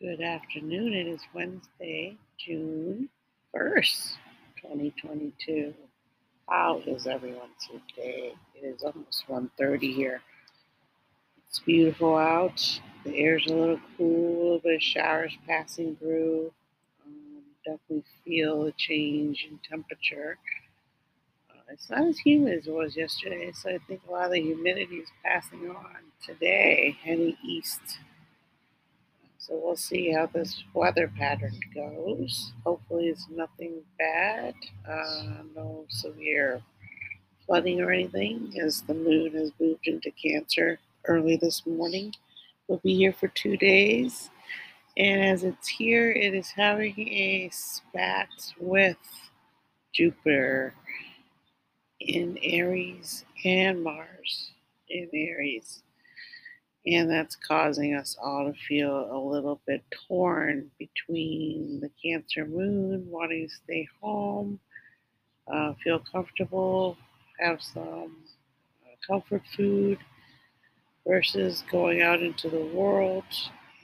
Good afternoon. It is Wednesday, June 1st, 2022. How is everyone's day? It is almost 1.30 here. It's beautiful out. The air's a little cool, a little bit of showers passing through. Um, definitely feel a change in temperature. Uh, it's not as humid as it was yesterday, so I think a lot of the humidity is passing on today, heading east. So we'll see how this weather pattern goes. Hopefully, it's nothing bad, uh, no severe flooding or anything, as the moon has moved into Cancer early this morning. We'll be here for two days, and as it's here, it is having a spat with Jupiter in Aries and Mars in Aries. And that's causing us all to feel a little bit torn between the Cancer moon, wanting to stay home, uh, feel comfortable, have some uh, comfort food, versus going out into the world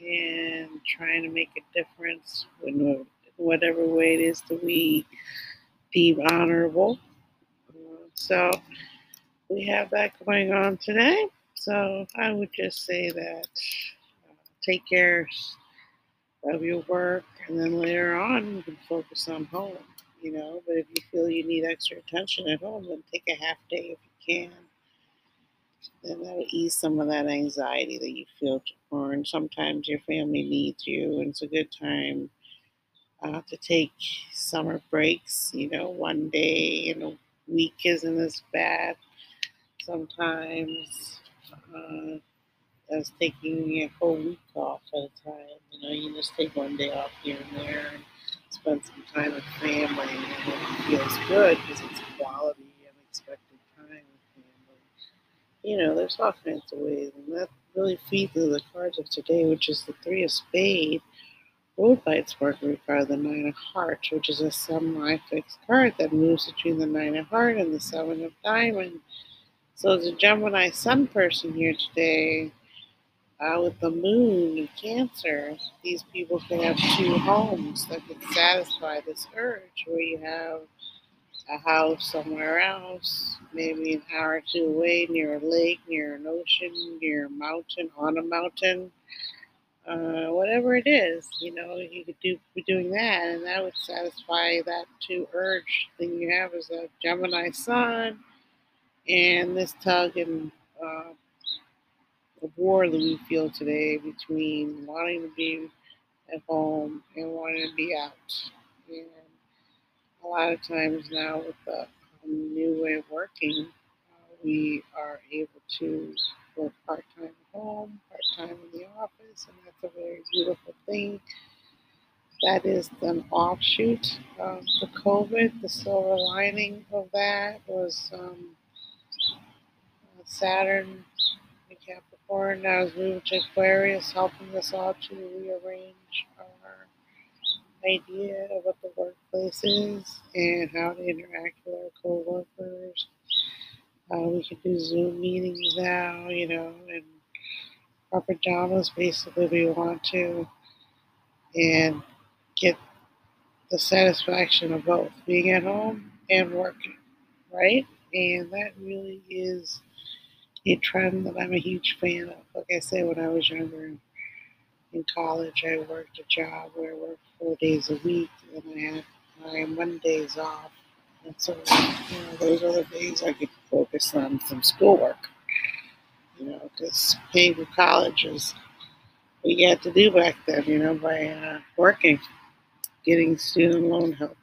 and trying to make a difference in whatever way it is that we deem honorable. Uh, so we have that going on today. So I would just say that uh, take care of your work, and then later on you can focus on home. You know, but if you feel you need extra attention at home, then take a half day if you can. Then that will ease some of that anxiety that you feel. Or and sometimes your family needs you, and it's a good time uh, to take summer breaks. You know, one day in a week isn't as bad. Sometimes as taking a whole week off at a time. You know, you just take one day off here and there and spend some time with family, and it feels good because it's quality, unexpected time with family. You know, there's all kinds of ways, and that really feeds into the cards of today, which is the Three of Spades. ruled by its Mercury card, the Nine of Hearts, which is a semi-fixed card that moves between the Nine of Hearts and the Seven of Diamonds so the Gemini Sun person here today, uh, with the moon in Cancer, these people can have two homes that can satisfy this urge where you have a house somewhere else, maybe an hour or two away, near a lake, near an ocean, near a mountain, on a mountain, uh, whatever it is, you know, you could do be doing that, and that would satisfy that two urge thing you have as a Gemini Sun and this tug and uh, the war that we feel today between wanting to be at home and wanting to be out. And a lot of times now, with the um, new way of working, uh, we are able to work part time at home, part time in the office, and that's a very beautiful thing. That is an offshoot of the COVID. The silver lining of that was um, Saturn now is moving to Aquarius, helping us all to rearrange our idea of what the workplace is and how to interact with our coworkers. Uh, we can do Zoom meetings now, you know, and our pajamas basically we want to, and get the satisfaction of both being at home and working, right? And that really is trend that I'm a huge fan of. Like I said, when I was younger in college, I worked a job where I worked four days a week, and I had my Mondays off. And so, you know, those other days I could focus on some schoolwork. You know, because paying for college is what you had to do back then, you know, by uh, working, getting student loan help.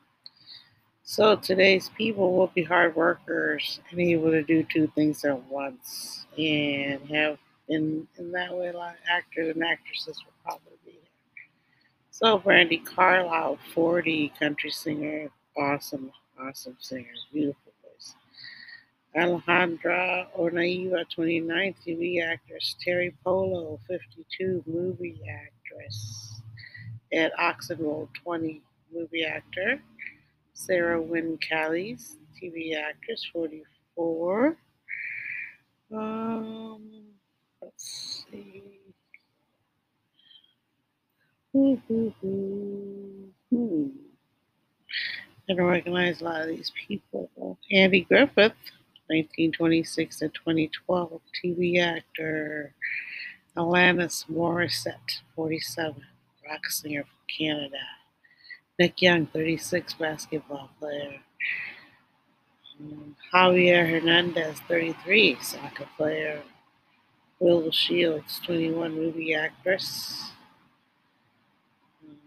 So today's people will be hard workers and able to do two things at once and have in in that way a lot of actors and actresses will probably be there. So Brandi Carlile, 40 country singer, awesome, awesome singer, beautiful voice. Alejandra Onieva, 29, TV actress. Teri Polo, 52, movie actress. Ed Oxenbould, 20, movie actor. Sarah Wayne Callies, TV actress, 44. Um, let's see. Hmm. I don't recognize a lot of these people. Andy Griffith, 1926 to 2012, TV actor. Alanis Morissette, 47, rock singer from Canada. Nick Young, 36, basketball player. Um, Javier Hernandez, 33, soccer player. Will Shields, 21, movie actress. Um,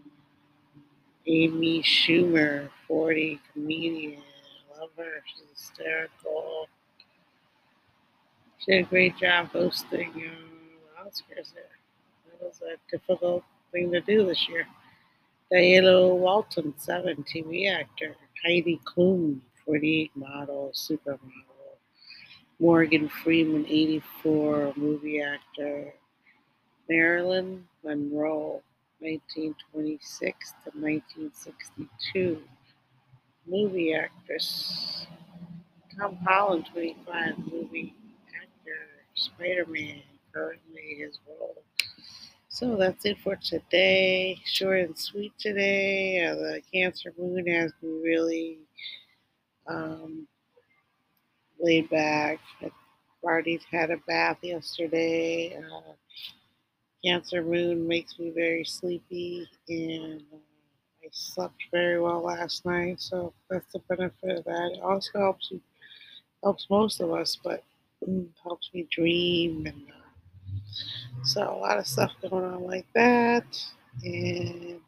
Amy Schumer, 40, comedian. Love her. She's hysterical. She did a great job hosting uh, Oscars there. That was a difficult thing to do this year. Diana Walton, 7, TV actor. Heidi Klum, 48, model, supermodel. Morgan Freeman, 84, movie actor. Marilyn Monroe, 1926 to 1962, movie actress. Tom Holland, 25, movie actor. Spider Man, currently his role. So that's it for today. Short and sweet today. Uh, the Cancer Moon has me really um, laid back. Already had a bath yesterday. Uh, Cancer Moon makes me very sleepy, and uh, I slept very well last night. So that's the benefit of that. It also helps you, helps most of us, but mm, helps me dream and. So a lot of stuff going on like that, and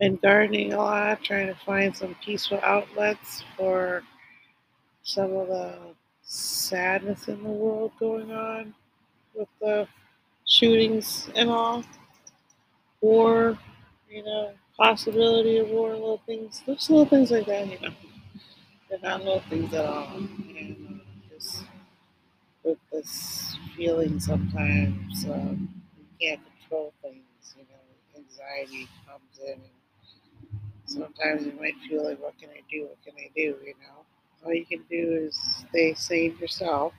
been gardening a lot, trying to find some peaceful outlets for some of the sadness in the world going on with the shootings and all, war, you know, possibility of war, little things, just little things like that, you know. They're not little things at all, and with this feeling sometimes um, you can't control things, you know, anxiety comes in and sometimes you might feel like what can I do, what can I do, you know. All you can do is stay sane yourself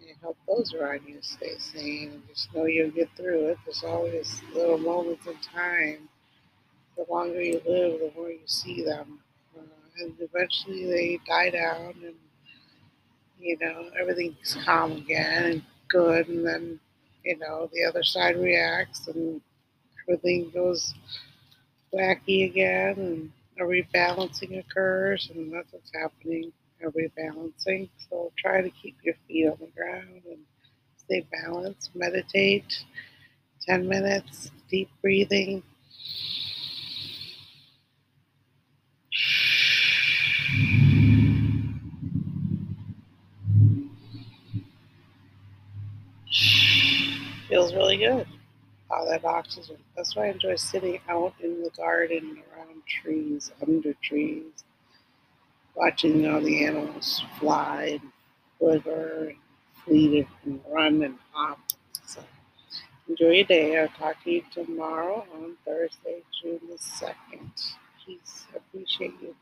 and help those around you stay sane and just know you'll get through it. There's always little moments in time. The longer you live, the more you see them. Uh, and eventually they die down and you know, everything's calm again and good, and then, you know, the other side reacts and everything goes wacky again, and a rebalancing occurs, and that's what's happening a rebalancing. So try to keep your feet on the ground and stay balanced, meditate 10 minutes, deep breathing. Really good. All that oxygen. That's why I enjoy sitting out in the garden around trees, under trees, watching all the animals fly and quiver and flee and run and hop. So enjoy your day. I'll talk to you tomorrow on Thursday, June the 2nd. Peace. Appreciate you.